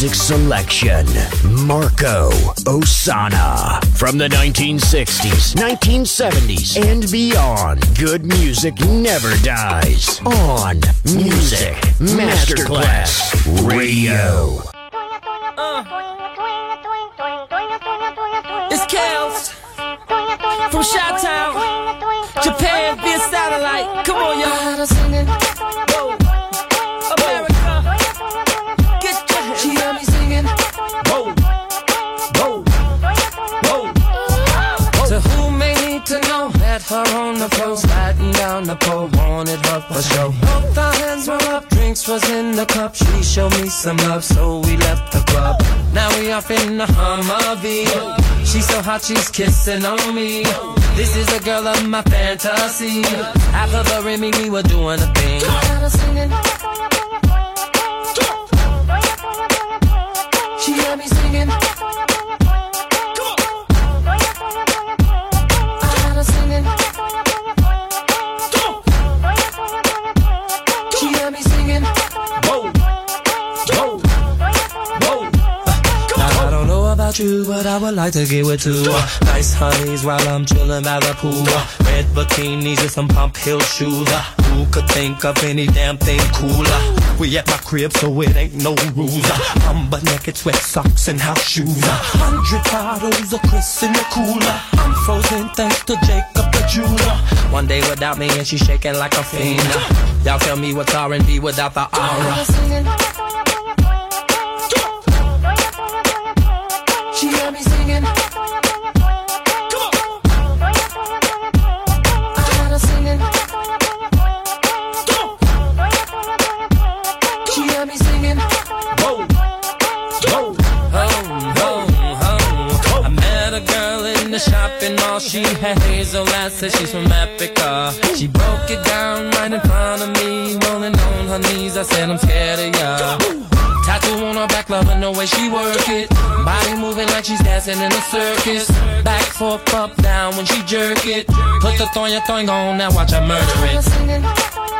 Music selection Marco Ossanna. From the 1960s, 1970s, and beyond, good music never dies. On Music Masterclass Radio. Uh. It's Kels from Chi Town, Japan via satellite. Come on, y'all. On the floor, sliding down the pole, wanted her for show. Both our hands were up, drinks was in the cup. She showed me some love, so we left the club. Now we off in the Humvee. She's so hot, she's kissing on me. This is the girl of my fantasy. After the Remy, we were doing a thing. She heard me singing. You, but I would like to get with two uh, nice honeys while I'm chilling by the pool. Red bikinis and some pump heel shoes. Who could think of any damn thing cooler? We at my crib, so it ain't no rules. I'm butt naked, sweat socks and house shoes. Hundred bottles of Chris in the cooler. I'm frozen thanks to Jacob the jeweler. One day without me and she shaking like a fiend. Y'all tell me what's R&B without the aura. She had hazel eyes, said she's from Africa. She broke it down right in front of me, rolling on her knees. I said, I'm scared of ya. Tattoo on her back, loving the way she work it. Body moving like she's dancing in a circus. Back, forth, up, down when she jerk it. Put the thong, your thong on, now watch her murder it.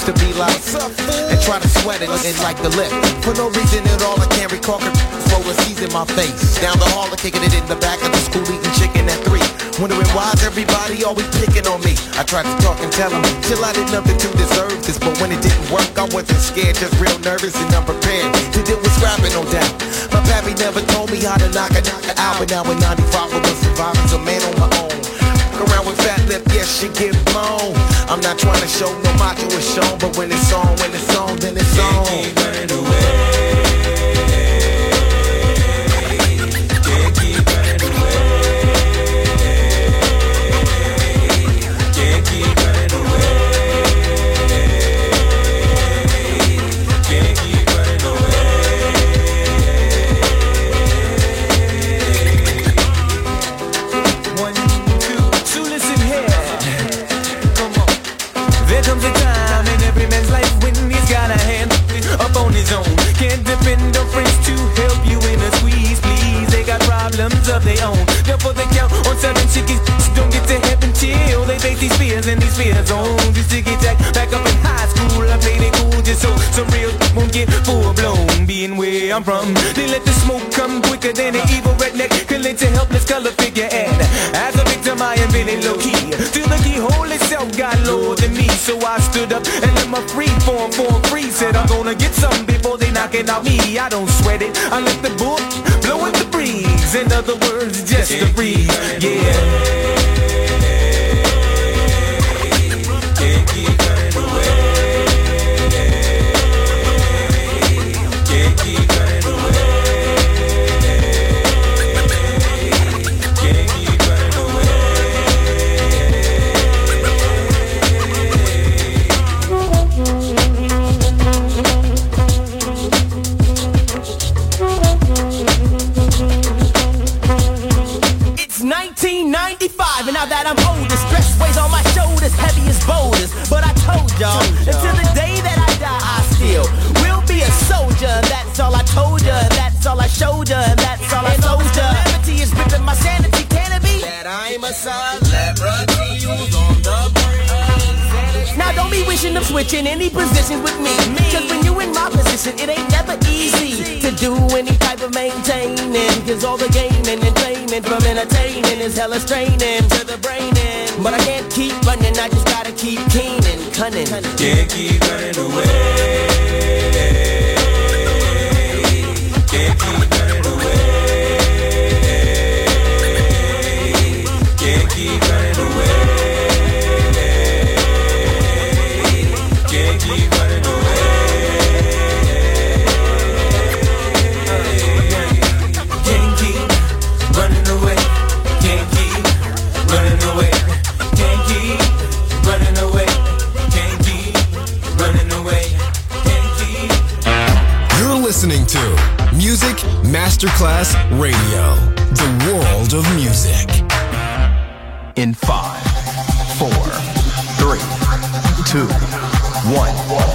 used to be like And try to sweat it in like the lip. For no reason at all I can't recall Roller seas in my face. Down the hall I'm kicking it in the back of the school eating chicken at three. Wondering why's everybody always picking on me? I tried to talk and tell them Till I did nothing to deserve this. But when it didn't work I wasn't scared Just real nervous and unprepared To deal with scrapping no doubt. My pappy never told me how to knock a knock out But now in 95 I was surviving a man on my own around with fat lip, yes, she get blown. I'm not trying to show no macho is shown, but when it's on, when it's on, then it's on. It ain't. seven chickies don't get to heaven till they bake these fears and these fears on. Just to get back, back up in high school, I played it cool just so some real won't get full blown. Being where I'm from, they let the smoke come quicker than an evil redneck can link to helpless color figure. And as a victim, I am really low key. Till the keyhole itself got lower than me, so I stood up and let my free form form free. Said I'm gonna get some before they knocking out me. I don't sweat it, I let the book blowing the breeze. In other words, just a breeze. Yeah. cunning. Can't keep two, one.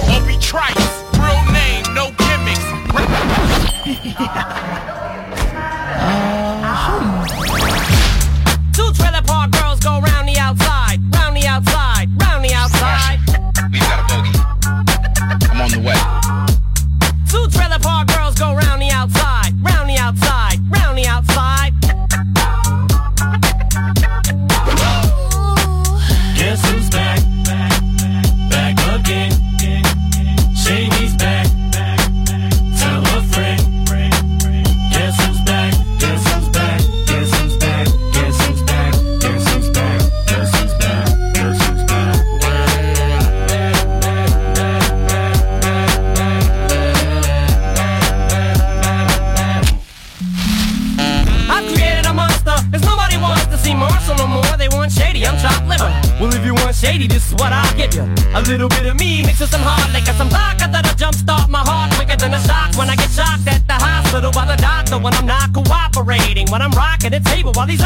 while these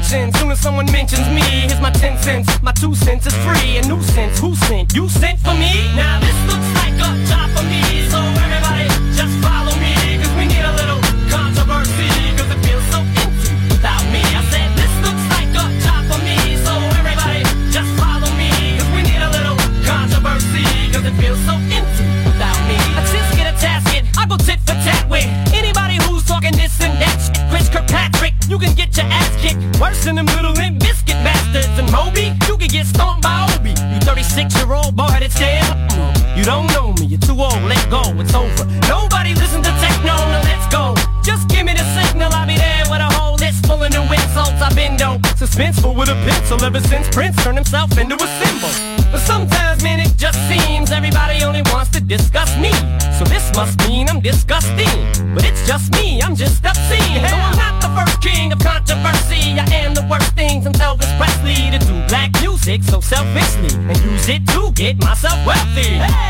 attention. Soon as someone mentions me, here's my ten cents. My two cents is free. A nuisance. Who sent? You sent for me? Now this looks like a job for me. So everybody, just follow me. Cause we need a little controversy. Cause it feels so empty without me. I said this looks like a job for me. So everybody, just follow me. Cause we need a little controversy. Cause it feels so empty without me. I just get a tasket. I go tit for tat with anybody who's talking this and that. Chris Kirkpatrick, you can get your ass Worse than them little Limp Bizkit bastards and Moby. You could get stomped by Obie. You 36 year old boy headed stale. You don't know me, you're too old, let go, it's over. Nobody listen to techno, no, let's go. Just give me the signal, I'll be there with a whole list full of new insults. I've been dope, suspenseful with a pencil ever since Prince turned himself into a symbol. But sometimes, man, it just seems everybody only wants to discuss me. So this must mean I'm disgusting. But it's just me, I'm just obscene. Selfishly and use it to get myself wealthy. Hey,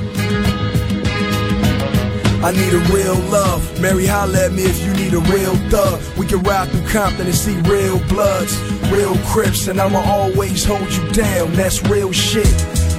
I need a real love. Mary, holla at me if you need a real thug. We can ride through Compton and see real bloods, real crips, and I'ma always hold you down. That's real shit.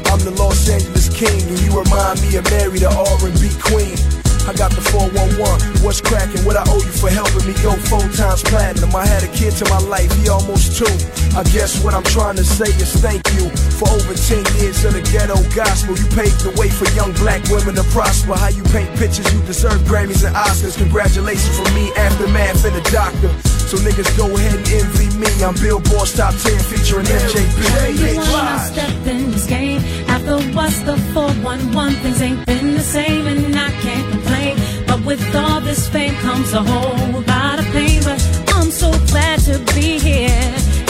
I'm the Los Angeles king, and you remind me of Mary, the R&B queen. I got the 411. What's cracking? What I owe you for helping me go four times platinum? I had a kid to my life, he almost two. I guess what I'm trying to say is thank you for over 10 years of the ghetto gospel. You paved the way for young black women to prosper. How you paint pictures, you deserve Grammys and Oscars. Congratulations from me, Aftermath, and the doctor. So niggas go ahead and envy me. I'm Billboard's top 10 featuring MJB. When I stepped in this game, after what's the 411, things ain't been the same, and I can't complain. But with all this fame comes a whole lot of pain. But I'm so glad to be here,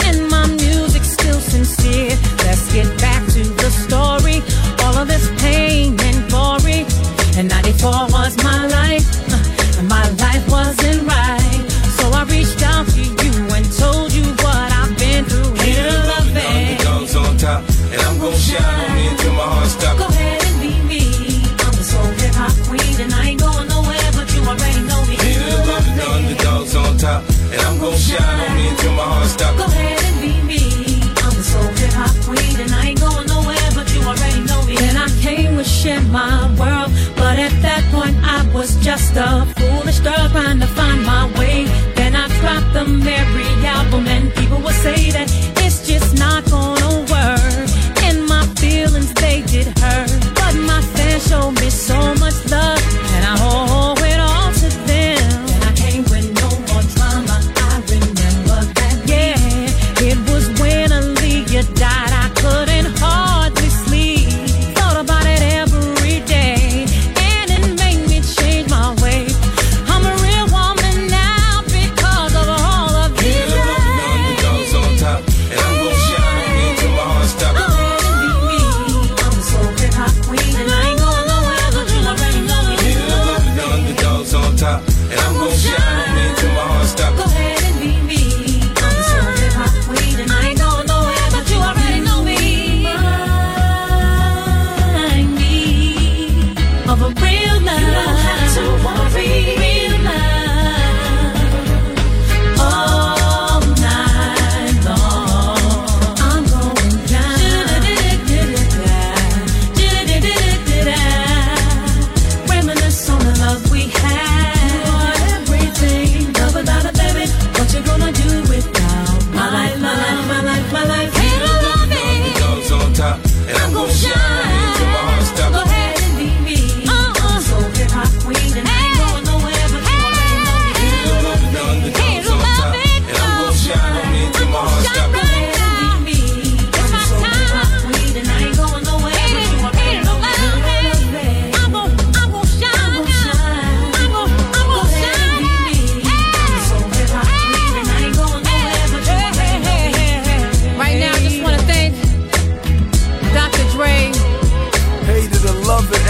and my music's still sincere. Let's get back to the story. All of this pain and glory, and 94 was my life, and my life wasn't right. So I reached out to you and told And I'm gonna shine on me until my heart stops. Go ahead and be me. I'm a soul hip hop queen, and I ain't going nowhere, but you already know me. Need to love and underdogs on top. And I'm gonna shine on me until my heart stops. Go ahead and be me. I'm a soul hip hop queen, and I ain't going nowhere, but you already know me. And I came to share my world, but at that point I was just a foolish girl trying to find my way. Then I dropped the Mary album, and people would say that. show me so much love.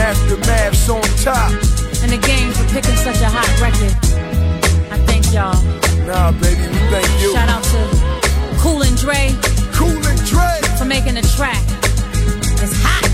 Aftermath's on top. And the game for picking such a hot record. I thank y'all. Nah, baby, we thank you. Shout out to Cool and Dre. Cool and Dre. For making the track. It's hot.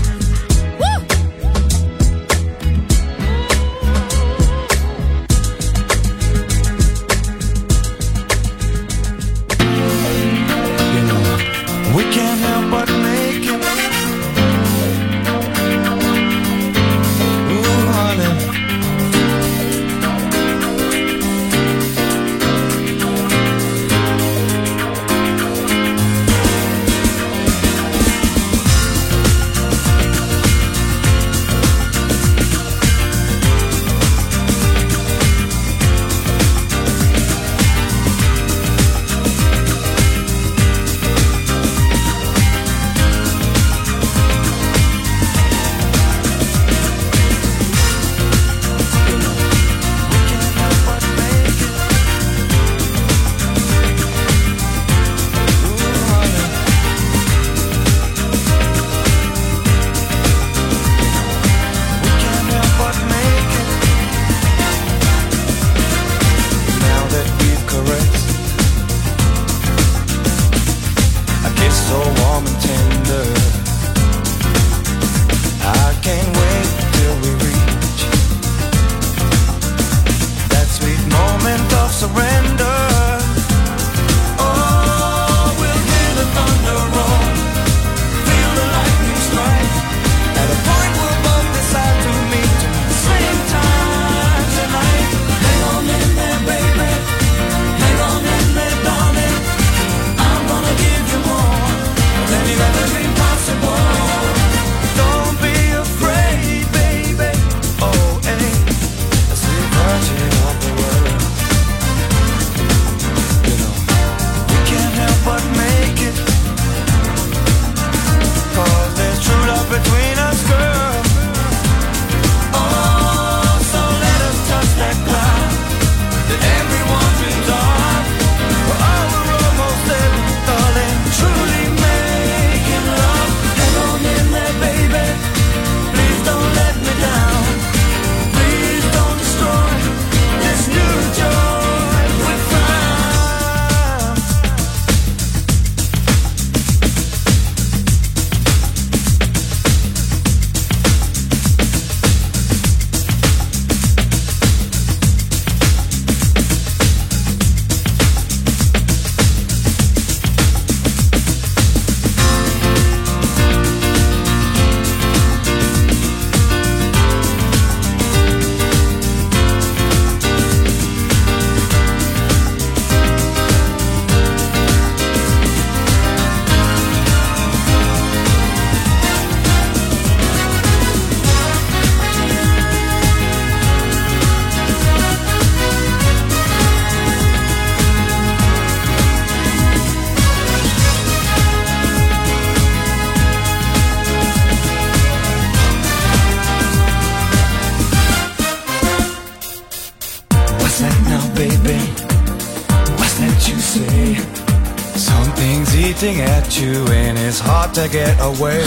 hinting at you and it's hard to get away.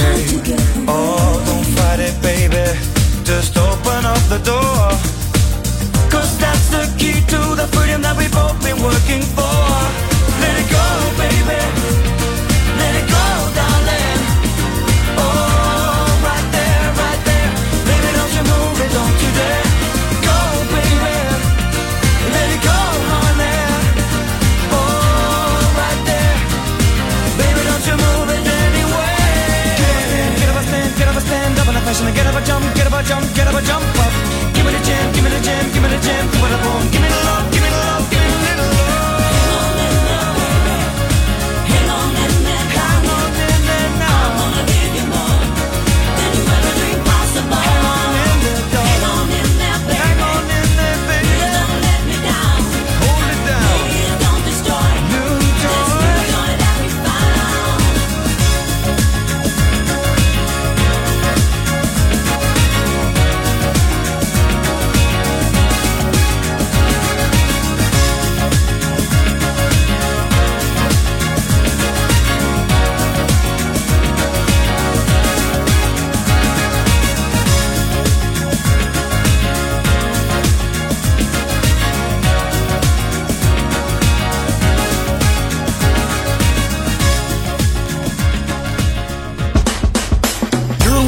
Oh, don't fight it, baby. Just open up the door. Cause that's the key to the freedom that we've both been working for. jump, get up a jump, get up a jump up. Give me the jam, give me the jam, give me the jam, give me the boom, give it a